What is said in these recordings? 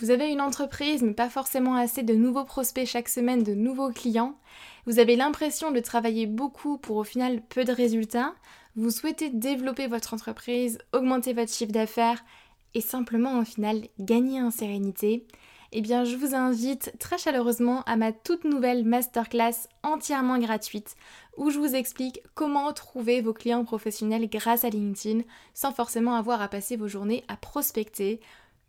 vous avez une entreprise mais pas forcément assez de nouveaux prospects chaque semaine, de nouveaux clients. Vous avez l'impression de travailler beaucoup pour au final peu de résultats. Vous souhaitez développer votre entreprise, augmenter votre chiffre d'affaires et simplement au final gagner en sérénité. Eh bien, je vous invite très chaleureusement à ma toute nouvelle masterclass entièrement gratuite où je vous explique comment trouver vos clients professionnels grâce à LinkedIn sans forcément avoir à passer vos journées à prospecter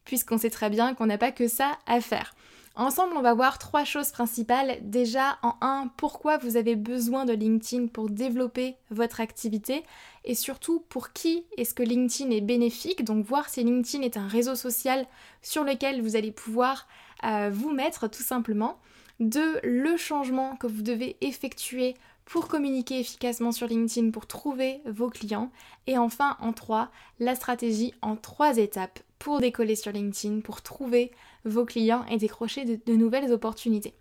puisqu'on sait très bien qu'on n'a pas que ça à faire. Ensemble, on va voir trois choses principales. Déjà, en un, pourquoi vous avez besoin de LinkedIn pour développer votre activité et surtout pour qui est-ce que LinkedIn est bénéfique? Donc voir si LinkedIn est un réseau social sur lequel vous allez pouvoir euh, vous mettre tout simplement. Deux, le changement que vous devez effectuer pour communiquer efficacement sur LinkedIn, pour trouver vos clients. Et enfin, en trois, la stratégie en trois étapes pour décoller sur LinkedIn, pour trouver vos clients et décrocher de, nouvelles opportunités.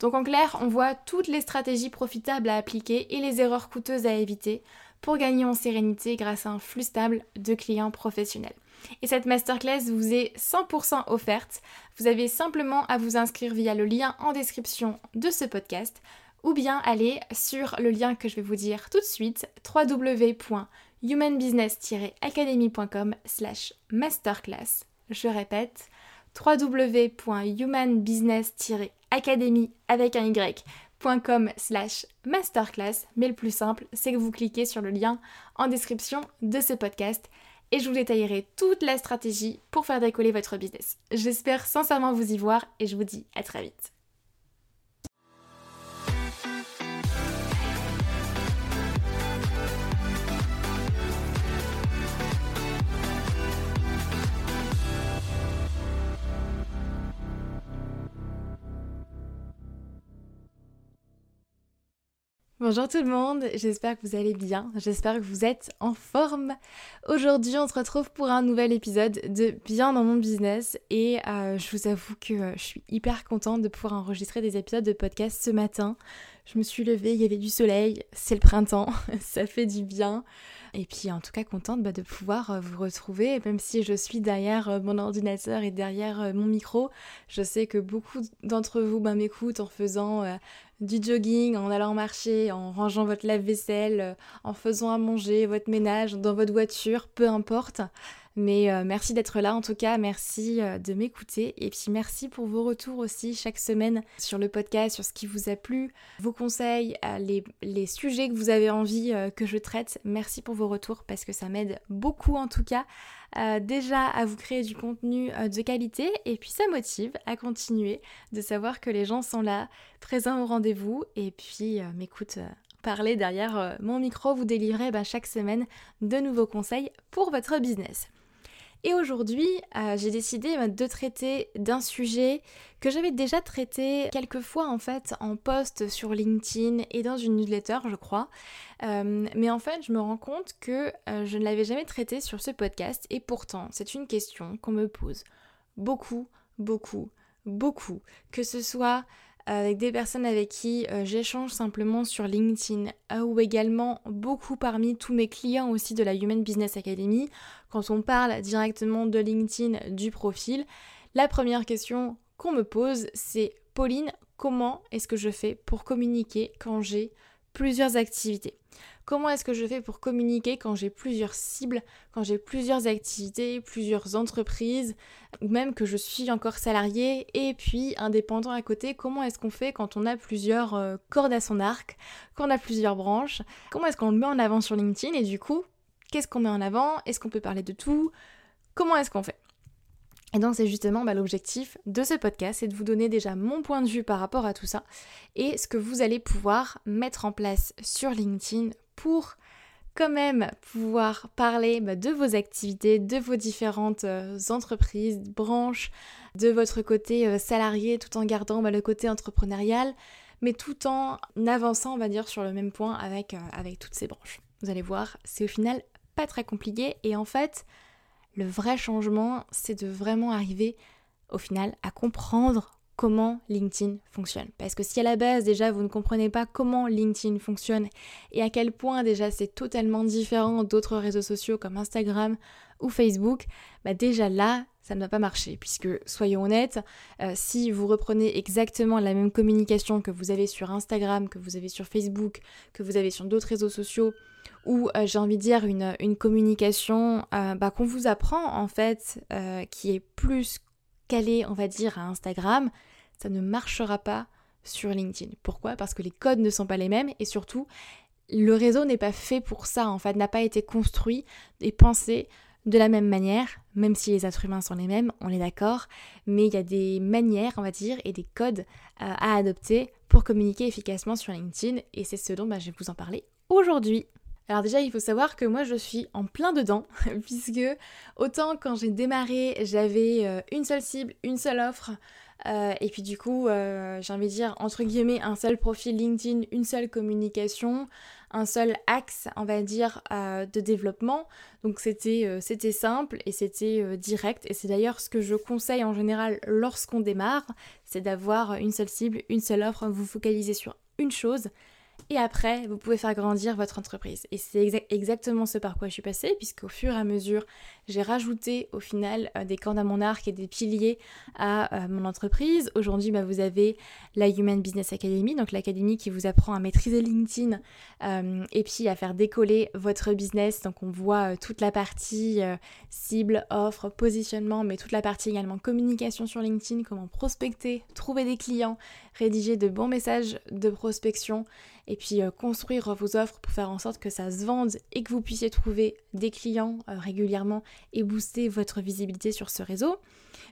Donc en clair, on voit toutes les stratégies profitables à appliquer et les erreurs coûteuses à éviter pour gagner en sérénité grâce à un flux stable de clients professionnels. Et cette masterclass vous est 100% offerte. Vous avez simplement à vous inscrire via le lien en description de ce podcast ou bien aller sur le lien que je vais vous dire tout de suite www humanbusiness-academy.com slash masterclass. Je répète, www.humanbusiness-academy avec un y.com slash masterclass. Mais le plus simple, c'est que vous cliquez sur le lien en description de ce podcast et je vous détaillerai toute la stratégie pour faire décoller votre business. J'espère sincèrement vous y voir et je vous dis à très vite. Bonjour tout le monde, j'espère que vous allez bien, j'espère que vous êtes en forme. Aujourd'hui on se retrouve pour un nouvel épisode de Bien dans mon business et euh, je vous avoue que euh, je suis hyper contente de pouvoir enregistrer des épisodes de podcast ce matin. Je me suis levée, il y avait du soleil, c'est le printemps, ça fait du bien. Et puis en tout cas contente bah, de pouvoir euh, vous retrouver, même si je suis derrière mon ordinateur et derrière mon micro. Je sais que beaucoup d'entre vous bah, m'écoutent en faisant du jogging, en allant marcher, en rangeant votre lave-vaisselle, euh, en faisant à manger, votre ménage, dans votre voiture, peu importe. Mais euh, merci d'être là en tout cas, merci euh, de m'écouter et puis merci pour vos retours aussi chaque semaine sur le podcast, sur ce qui vous a plu, vos conseils, les, les sujets que vous avez envie que je traite. Merci pour vos retours parce que ça m'aide beaucoup en tout cas euh, déjà à vous créer du contenu euh, de qualité et puis ça motive à continuer de savoir que les gens sont là, présents au rendez-vous et puis euh, m'écoutent parler derrière mon micro, vous délivrer bah, chaque semaine de nouveaux conseils pour votre business. Et aujourd'hui, euh, j'ai décidé euh, de traiter d'un sujet que j'avais déjà traité quelques fois en fait en post sur LinkedIn et dans une newsletter, je crois. Euh, mais en fait, je me rends compte que je ne l'avais jamais traité sur ce podcast et pourtant, c'est une question qu'on me pose beaucoup, beaucoup, beaucoup. Que ce soit avec des personnes avec qui euh, j'échange simplement sur LinkedIn euh, ou également beaucoup parmi tous mes clients aussi de la Human Business Academy. Quand on parle directement de LinkedIn, du profil, la première question qu'on me pose c'est Pauline, comment est-ce que je fais pour communiquer quand j'ai plusieurs activités? Comment est-ce que je fais pour communiquer quand j'ai plusieurs cibles, quand j'ai plusieurs activités, plusieurs entreprises, ou même que je suis encore salarié et puis indépendant à côté? Comment est-ce qu'on fait quand on a plusieurs euh, cordes à son arc, quand on a plusieurs branches? Comment est-ce qu'on le met en avant sur LinkedIn? Et du coup, qu'est-ce qu'on met en avant? Est-ce qu'on peut parler de tout? Comment est-ce qu'on fait? Et donc c'est justement bah, l'objectif de ce podcast, c'est de vous donner déjà mon point de vue par rapport à tout ça et ce que vous allez pouvoir mettre en place sur LinkedIn pour quand même pouvoir parler bah, de vos activités, de vos différentes euh, entreprises, branches, de votre côté euh, salarié, tout en gardant bah, le côté entrepreneurial, mais tout en avançant, on va dire, sur le même point avec, euh, avec toutes ces branches. Vous allez voir, c'est au final pas très compliqué et en fait, le vrai changement, c'est de vraiment arriver au final à comprendre comment LinkedIn fonctionne. Parce que si à la base déjà vous ne comprenez pas comment LinkedIn fonctionne et à quel point déjà c'est totalement différent d'autres réseaux sociaux comme Instagram ou Facebook, bah déjà là ça ne va pas marcher puisque soyons honnêtes, euh, si vous reprenez exactement la même communication que vous avez sur Instagram, que vous avez sur Facebook, que vous avez sur d'autres réseaux sociaux, ou euh, j'ai envie de dire une, communication euh, bah, qu'on vous apprend en fait, qui est plus calée on va dire à Instagram, ça ne marchera pas sur LinkedIn. Pourquoi? Parce que les codes ne sont pas les mêmes et surtout, le réseau n'est pas fait pour ça, en fait, n'a pas été construit et pensé de la même manière, même si les êtres humains sont les mêmes, on est d'accord, mais il y a des manières, on va dire, et des codes euh, à adopter pour communiquer efficacement sur LinkedIn, et c'est ce dont bah, je vais vous en parler aujourd'hui. Alors déjà, il faut savoir que moi, je suis en plein dedans, puisque autant quand j'ai démarré, j'avais euh, une seule cible, une seule offre, euh, et puis du coup, euh, j'ai envie de dire, entre guillemets, un seul profil LinkedIn, une seule communication, un seul axe, on va dire, de développement. Donc c'était c'était simple et c'était direct. Et c'est d'ailleurs ce que je conseille en général lorsqu'on démarre, c'est d'avoir une seule cible, une seule offre, vous focalisez sur une chose et après, vous pouvez faire grandir votre entreprise. Et c'est exactement ce par quoi je suis passée, puisqu'au fur et à mesure, j'ai rajouté au final euh, des cordes à mon arc et des piliers à euh, mon entreprise. Aujourd'hui, bah, vous avez la Human Business Academy, donc l'académie qui vous apprend à maîtriser LinkedIn euh, et puis à faire décoller votre business. Donc on voit toute la partie cible, offre, positionnement, mais toute la partie également communication sur LinkedIn, comment prospecter, trouver des clients, rédiger de bons messages de prospection et puis euh, construire vos offres pour faire en sorte que ça se vende et que vous puissiez trouver des clients euh, régulièrement et booster votre visibilité sur ce réseau.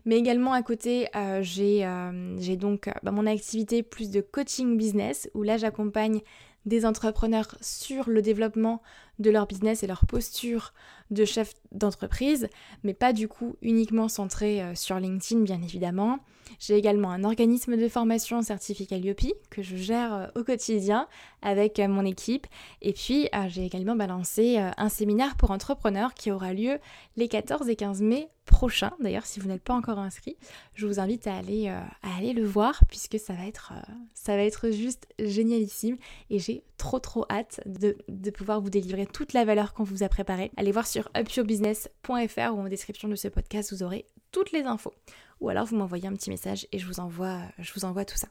Mais également à côté, euh, j'ai donc bah, mon activité plus de coaching business où là j'accompagne des entrepreneurs sur le développement de leur business et leur posture de chef d'entreprise, mais pas du coup uniquement centré sur LinkedIn bien évidemment. J'ai également un organisme de formation certifié Calliope que je gère euh, au quotidien avec euh, mon équipe. Et puis euh, j'ai également balancé un séminaire pour entrepreneurs qui aura lieu les 14 et 15 mai prochains. D'ailleurs, si vous n'êtes pas encore inscrit, je vous invite à aller, à aller le voir puisque ça va être, ça va être juste génialissime et j'ai trop trop hâte de, de, pouvoir vous délivrer toute la valeur qu'on vous a préparée. Allez voir sur upyourbusiness.fr ou en description de ce podcast, vous aurez toutes les infos ou alors vous m'envoyez un petit message et je vous envoie, je vous envoie tout ça.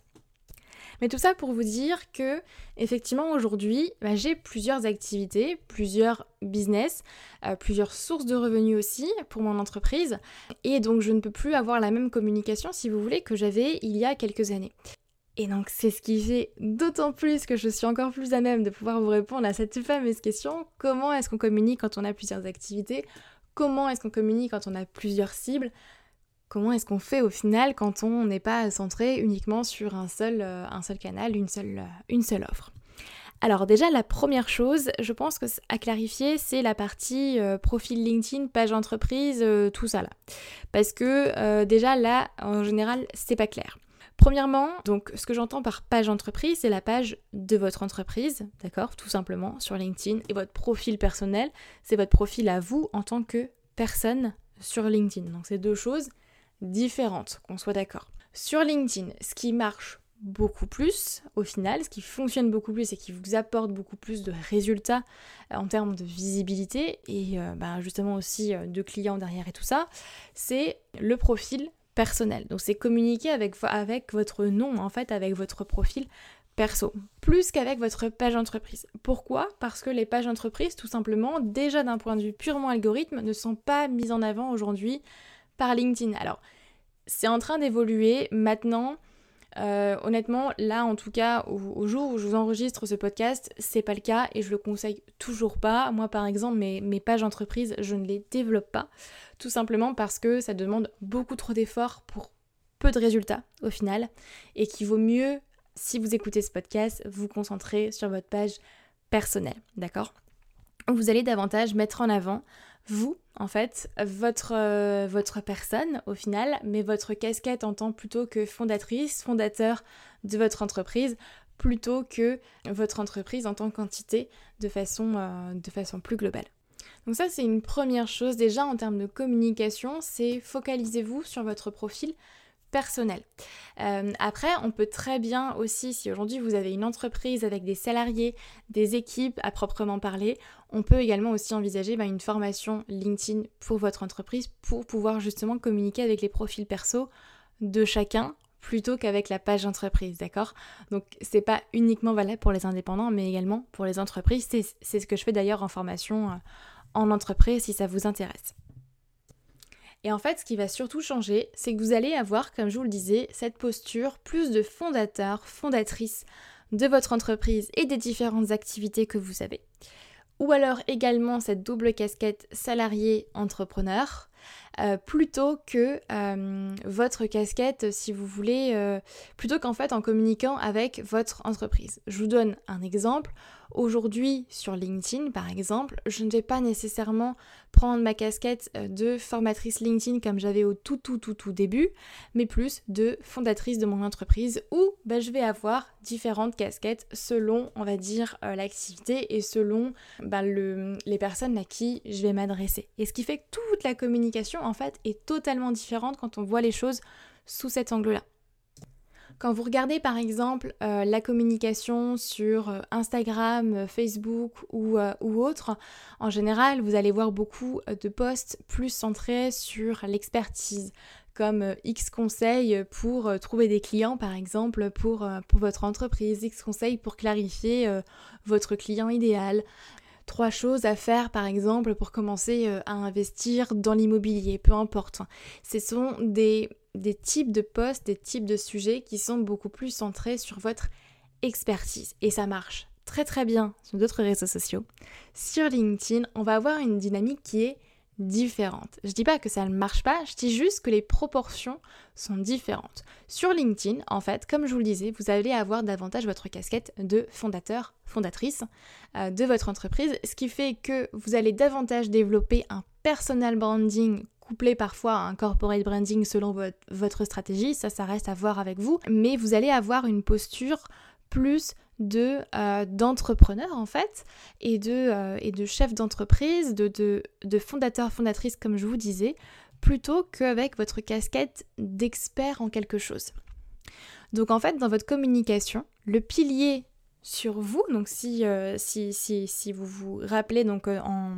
Mais tout ça pour vous dire que effectivement aujourd'hui bah, j'ai plusieurs activités, plusieurs business, euh, plusieurs sources de revenus aussi pour mon entreprise et donc je ne peux plus avoir la même communication si vous voulez que j'avais il y a quelques années. Et donc c'est ce qui fait d'autant plus que je suis encore plus à même de pouvoir vous répondre à cette fameuse question, comment est-ce qu'on communique quand on a plusieurs activités? Comment est-ce qu'on communique quand on a plusieurs cibles? Comment est-ce qu'on fait au final quand on n'est pas centré uniquement sur un seul, euh, un seul canal, une seule, euh, une seule offre? Alors déjà la première chose, je pense que à clarifier, c'est la partie euh, profil LinkedIn, page entreprise, tout ça là. Parce que déjà là, en général, c'est pas clair. Premièrement, donc ce que j'entends par page entreprise, c'est la page de votre entreprise, d'accord, tout simplement sur LinkedIn et votre profil personnel, c'est votre profil à vous en tant que personne sur LinkedIn. Donc c'est deux choses différentes, qu'on soit d'accord. Sur LinkedIn, ce qui marche beaucoup plus au final, ce qui fonctionne beaucoup plus et qui vous apporte beaucoup plus de résultats euh, en termes de visibilité et euh, bah, justement aussi euh, de clients derrière et tout ça, c'est le profil personnel. Donc c'est communiquer avec, votre nom en fait, avec votre profil perso, plus qu'avec votre page entreprise. Pourquoi? Parce que les pages entreprises, tout simplement, déjà d'un point de vue purement algorithme, ne sont pas mises en avant aujourd'hui par LinkedIn. Alors, c'est en train d'évoluer maintenant. Euh, honnêtement, là en tout cas, au, jour où je vous enregistre ce podcast, c'est pas le cas et je le conseille toujours pas. Moi par exemple, mes, mes pages entreprises, je ne les développe pas. Tout simplement parce que ça demande beaucoup trop d'efforts pour peu de résultats au final et qu'il vaut mieux, si vous écoutez ce podcast, vous concentrer sur votre page personnelle. D'accord? Vous allez davantage mettre en avant vous, en fait, votre, euh, votre personne au final, mais votre casquette en tant plutôt que fondatrice, fondateur de votre entreprise, plutôt que votre entreprise en tant qu'entité de euh, de façon plus globale. Donc ça c'est une première chose déjà en termes de communication, c'est focalisez-vous sur votre profil personnel. Euh, après, on peut très bien aussi, si aujourd'hui vous avez une entreprise avec des salariés, des équipes à proprement parler, on peut également aussi envisager bah, une formation LinkedIn pour votre entreprise pour pouvoir justement communiquer avec les profils perso de chacun plutôt qu'avec la page entreprise, d'accord? Donc c'est pas uniquement valable pour les indépendants, mais également pour les entreprises. C'est ce que je fais d'ailleurs en formation euh, en entreprise si ça vous intéresse. Et en fait, ce qui va surtout changer, c'est que vous allez avoir, comme je vous le disais, cette posture plus de fondateur, fondatrice de votre entreprise et des différentes activités que vous avez. Ou alors également cette double casquette salarié-entrepreneur. Euh, plutôt que euh, votre casquette, si vous voulez, euh, plutôt qu'en fait en communiquant avec votre entreprise. Je vous donne un exemple. Aujourd'hui, sur LinkedIn, par exemple, je ne vais pas nécessairement prendre ma casquette de formatrice LinkedIn comme j'avais au tout tout tout tout début, mais plus de fondatrice de mon entreprise où bah, je vais avoir différentes casquettes selon, on va dire, l'activité et selon bah, les personnes à qui je vais m'adresser. Et ce qui fait que toute la communication, en fait, est totalement différente quand on voit les choses sous cet angle-là. Quand vous regardez par exemple euh, la communication sur euh, Instagram, euh, Facebook ou, ou autre, en général, vous allez voir beaucoup de posts plus centrés sur l'expertise, comme X conseils pour trouver des clients par exemple pour, pour votre entreprise, X conseils pour clarifier votre client idéal, trois choses à faire par exemple pour commencer à investir dans l'immobilier, peu importe. Ce sont des des types de postes, des types de sujets qui sont beaucoup plus centrés sur votre expertise. Et ça marche très très bien sur d'autres réseaux sociaux. Sur LinkedIn, on va avoir une dynamique qui est différente. Je dis pas que ça ne marche pas, je dis juste que les proportions sont différentes. Sur LinkedIn, en fait, comme je vous le disais, vous allez avoir davantage votre casquette de fondateur, fondatrice euh, de votre entreprise, ce qui fait que vous allez davantage développer un personal branding couplé parfois à un corporate branding selon votre, stratégie, ça ça reste à voir avec vous, mais vous allez avoir une posture plus de euh, d'entrepreneur en fait et de, euh, et de chef d'entreprise, de, de, de fondateur, fondatrice comme je vous disais, plutôt qu'avec votre casquette d'expert en quelque chose. Donc en fait dans votre communication, le pilier sur vous. Donc si, euh, si, si, si, vous vous rappelez, donc, en,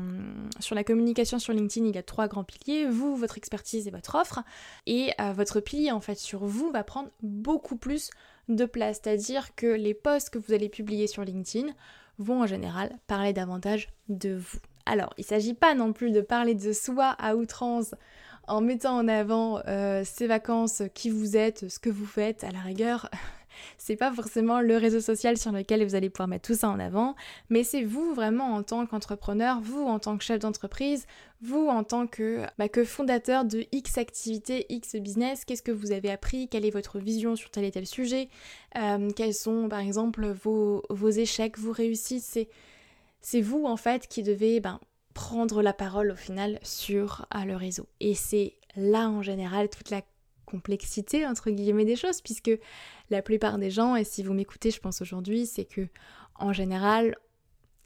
sur la communication sur LinkedIn, il y a trois grands piliers, vous, votre expertise et votre offre. Et votre pilier en fait sur vous va prendre beaucoup plus de place. C'est-à-dire que les posts que vous allez publier sur LinkedIn vont en général parler davantage de vous. Alors, il ne s'agit pas non plus de parler de soi à outrance en mettant en avant ses vacances, qui vous êtes, ce que vous faites, à la rigueur, c'est pas forcément le réseau social sur lequel vous allez pouvoir mettre tout ça en avant, mais c'est vous vraiment en tant qu'entrepreneur, vous en tant que chef d'entreprise, vous en tant que, bah, fondateur de X activité, X business, qu'est-ce que vous avez appris, quelle est votre vision sur tel et tel sujet, euh, quels sont par exemple vos, échecs, vos réussites, c'est, vous en fait qui devez ben, prendre la parole au final sur euh, le réseau. Et c'est là en général toute la complexité entre guillemets des choses puisque la plupart des gens et si vous m'écoutez je pense aujourd'hui c'est que en général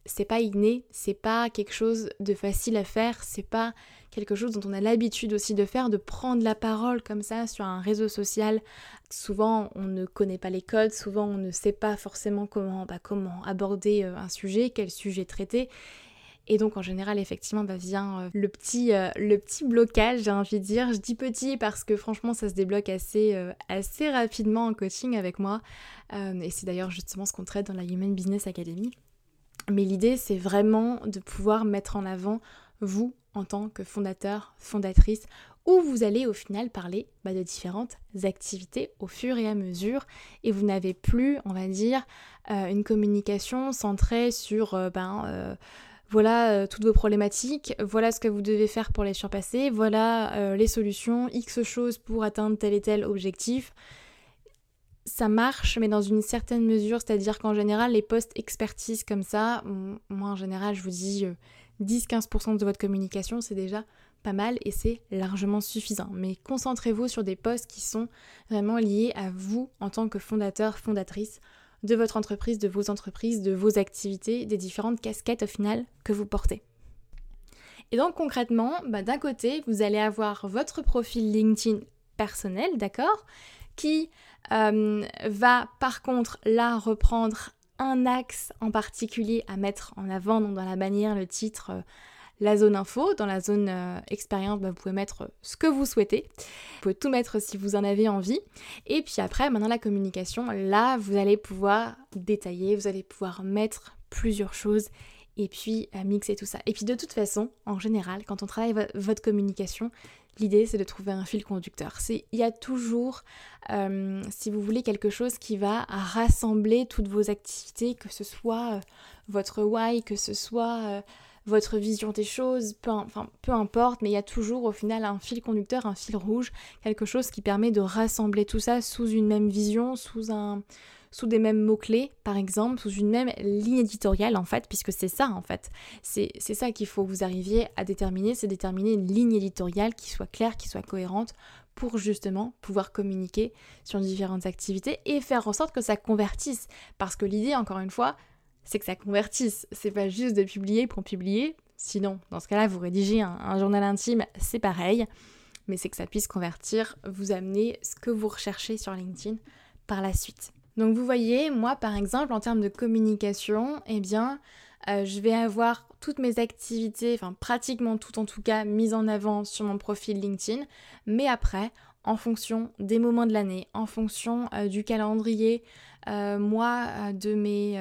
c'est pas inné, c'est pas quelque chose de facile à faire, c'est pas quelque chose dont on a l'habitude aussi de faire, de prendre la parole comme ça sur un réseau social. Souvent on ne connaît pas les codes, souvent on ne sait pas forcément comment, bah, comment aborder euh, un sujet, quel sujet traiter. Et donc en général, effectivement, bah, vient euh, le, petit, euh, le petit blocage, j'ai envie de dire. Je dis petit parce que franchement, ça se débloque assez, euh, assez rapidement en coaching avec moi. et c'est d'ailleurs justement ce qu'on traite dans la Human Business Academy. Mais l'idée, c'est vraiment de pouvoir mettre en avant vous en tant que fondateur, fondatrice, où vous allez au final parler bah, de différentes activités au fur et à mesure. Et vous n'avez plus, on va dire, une communication centrée sur... Ben, voilà euh, toutes vos problématiques, voilà ce que vous devez faire pour les surpasser, voilà euh, les solutions, X choses pour atteindre tel et tel objectif. ça marche, mais dans une certaine mesure, c'est-à-dire qu'en général, les postes expertise comme ça, moi en général, je vous dis 10-15% euh, de votre communication, c'est déjà pas mal et c'est largement suffisant. Mais concentrez-vous sur des postes qui sont vraiment liés à vous en tant que fondateur, fondatrice de votre entreprise, de vos entreprises, de vos activités, des différentes casquettes au final que vous portez. Et donc concrètement, bah, d'un côté, vous allez avoir votre profil LinkedIn personnel, d'accord Qui euh, va par contre là reprendre un axe en particulier à mettre en avant dans la bannière, le titre, euh, la zone info. Dans la zone euh, expérience, bah, vous pouvez mettre ce que vous souhaitez. Vous pouvez tout mettre si vous en avez envie. Et puis après, maintenant la communication, là, vous allez pouvoir détailler, vous allez pouvoir mettre plusieurs choses et puis mixer tout ça. Et puis de toute façon, en général, quand on travaille votre communication, l'idée c'est de trouver un fil conducteur. il y a toujours, euh, si vous voulez, quelque chose qui va rassembler toutes vos activités, que ce soit euh, votre why, que ce soit euh, votre vision des choses, peu, enfin, peu importe, mais il y a toujours au final un fil conducteur, un fil rouge, quelque chose qui permet de rassembler tout ça sous une même vision, sous un sous des mêmes mots-clés, par exemple, sous une même ligne éditoriale, en fait, puisque c'est ça, en fait. C'est ça qu'il faut que vous arriviez à déterminer, c'est déterminer une ligne éditoriale qui soit claire, qui soit cohérente, pour justement pouvoir communiquer sur différentes activités et faire en sorte que ça convertisse. Parce que l'idée, encore une fois, c'est que ça convertisse. C'est pas juste de publier pour publier. Sinon, dans ce cas-là, vous rédigez un journal intime, c'est pareil. Mais c'est que ça puisse convertir, vous amener ce que vous recherchez sur LinkedIn par la suite. Donc vous voyez, moi par exemple, en termes de communication, eh bien, euh, je vais avoir toutes mes activités, enfin pratiquement toutes en tout cas, mises en avant sur mon profil LinkedIn. Mais après, en fonction des moments de l'année, en fonction euh, du calendrier, euh, moi, de mes,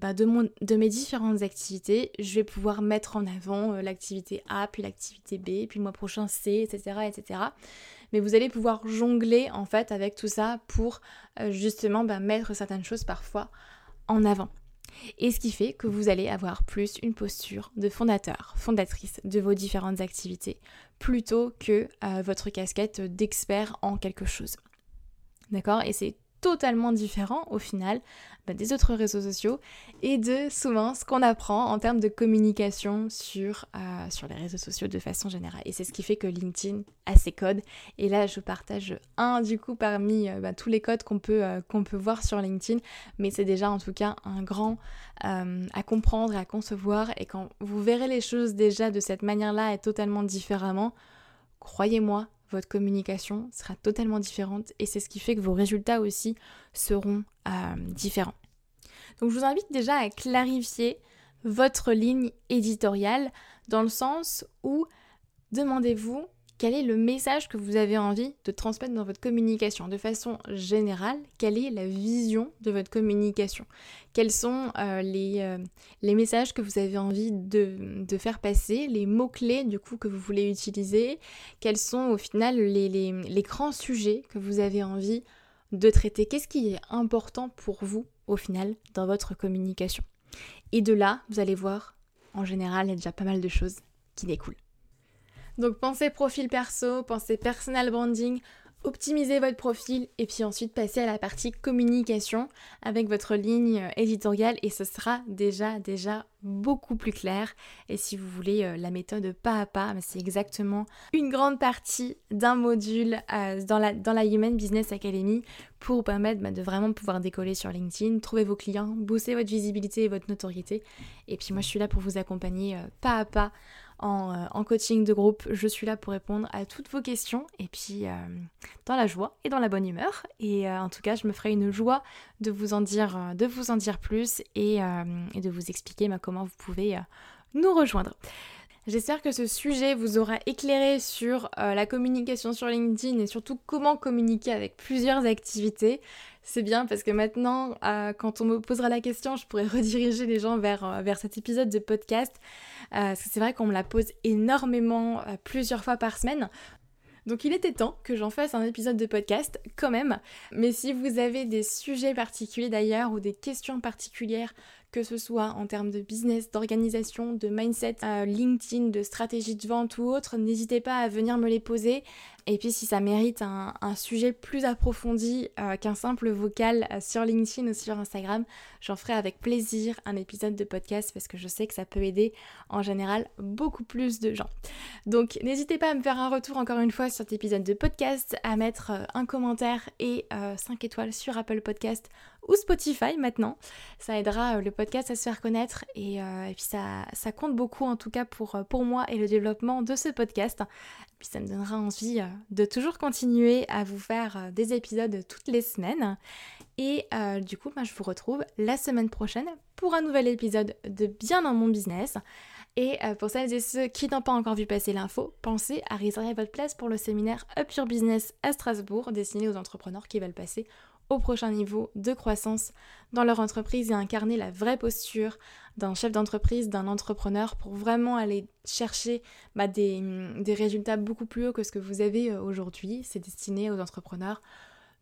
bah, de, mes différentes activités, je vais pouvoir mettre en avant l'activité A, puis l'activité B, puis le mois prochain C, etc. etc mais vous allez pouvoir jongler en fait avec tout ça pour euh, justement bah, mettre certaines choses parfois en avant. Et ce qui fait que vous allez avoir plus une posture de fondateur, fondatrice de vos différentes activités, plutôt que euh, votre casquette d'expert en quelque chose. D'accord? Et c'est totalement différent au final bah, des autres réseaux sociaux et de souvent ce qu'on apprend en termes de communication sur, euh, sur les réseaux sociaux de façon générale. Et c'est ce qui fait que LinkedIn a ses codes. Et là, je partage un du coup parmi euh, bah, tous les codes qu'on peut, euh, qu'on peut voir sur LinkedIn. Mais c'est déjà en tout cas un grand à comprendre et à concevoir. Et quand vous verrez les choses déjà de cette manière-là et totalement différemment, croyez-moi, votre communication sera totalement différente et c'est ce qui fait que vos résultats aussi seront euh, différents. Donc je vous invite déjà à clarifier votre ligne éditoriale dans le sens où demandez-vous quel est le message que vous avez envie de transmettre dans votre communication De façon générale, quelle est la vision de votre communication? Quels sont euh, les, euh, les, messages que vous avez envie de, faire passer? Les mots-clés du coup que vous voulez utiliser? Quels sont au final les, les grands sujets que vous avez envie de traiter? Qu'est-ce qui est important pour vous au final dans votre communication? Et de là, vous allez voir, en général, il y a déjà pas mal de choses qui découlent. Donc pensez profil perso, pensez personal branding, optimisez votre profil et puis ensuite passez à la partie communication avec votre ligne éditoriale et ce sera déjà déjà beaucoup plus clair. Et si vous voulez euh, la méthode pas à pas c'est exactement une grande partie d'un module euh, dans, la, dans la Human Business Academy pour vous permettre bah, de vraiment pouvoir décoller sur LinkedIn, trouver vos clients, booster votre visibilité et votre notoriété. Et puis moi je suis là pour vous accompagner euh, pas à pas euh, en, coaching de groupe. Je suis là pour répondre à toutes vos questions et puis euh, dans la joie et dans la bonne humeur. Et euh, en tout cas, je me ferai une joie de vous en dire, plus et, de vous expliquer bah, comment vous pouvez nous rejoindre. J'espère que ce sujet vous aura éclairé sur la communication sur LinkedIn et surtout comment communiquer avec plusieurs activités. C'est bien parce que maintenant, quand on me posera la question, je pourrai rediriger les gens vers, vers cet épisode de podcast. Euh, parce que c'est vrai qu'on me la pose énormément euh, plusieurs fois par semaine. Donc il était temps que j'en fasse un épisode de podcast quand même. Mais si vous avez des sujets particuliers d'ailleurs ou des questions particulières que ce soit en termes de business, d'organisation, de mindset, euh, LinkedIn, de stratégie de vente ou autre, n'hésitez pas à venir me les poser. Et puis si ça mérite un, sujet plus approfondi euh, qu'un simple vocal euh, sur LinkedIn ou sur Instagram, j'en ferai avec plaisir un épisode de podcast parce que je sais que ça peut aider en général beaucoup plus de gens. Donc n'hésitez pas à me faire un retour encore une fois sur cet épisode de podcast, à mettre un commentaire et 5 étoiles sur Apple Podcast ou Spotify maintenant. Ça aidera euh, le podcast à se faire connaître et, euh, puis ça, compte beaucoup en tout cas pour, euh, pour moi et le développement de ce podcast. puis ça me donnera envie de toujours continuer à vous faire des épisodes toutes les semaines. Et du coup, moi, je vous retrouve la semaine prochaine pour un nouvel épisode de Bien dans mon business. Et pour celles et ceux qui n'ont pas encore vu passer l'info, pensez à réserver votre place pour le séminaire Up Your Business à Strasbourg, destiné aux entrepreneurs qui veulent passer au prochain niveau de croissance dans leur entreprise et incarner la vraie posture d'un chef d'entreprise, d'un entrepreneur pour vraiment aller chercher bah, des, des, résultats beaucoup plus hauts que ce que vous avez euh, aujourd'hui. C'est destiné aux entrepreneurs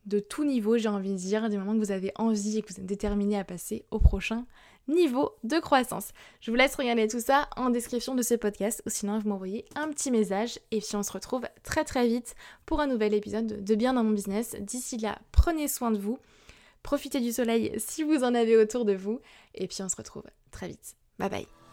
de tout niveau, j'ai envie de dire, du moment que vous avez envie et que vous êtes déterminé à passer au prochain niveau de croissance. Je vous laisse regarder tout ça en description de ce podcast ou sinon vous m'envoyez un petit message et puis on se retrouve très très vite pour un nouvel épisode de Bien dans mon business. D'ici là, prenez soin de vous, profitez du soleil si vous en avez autour de vous et puis on se retrouve très vite. Bye bye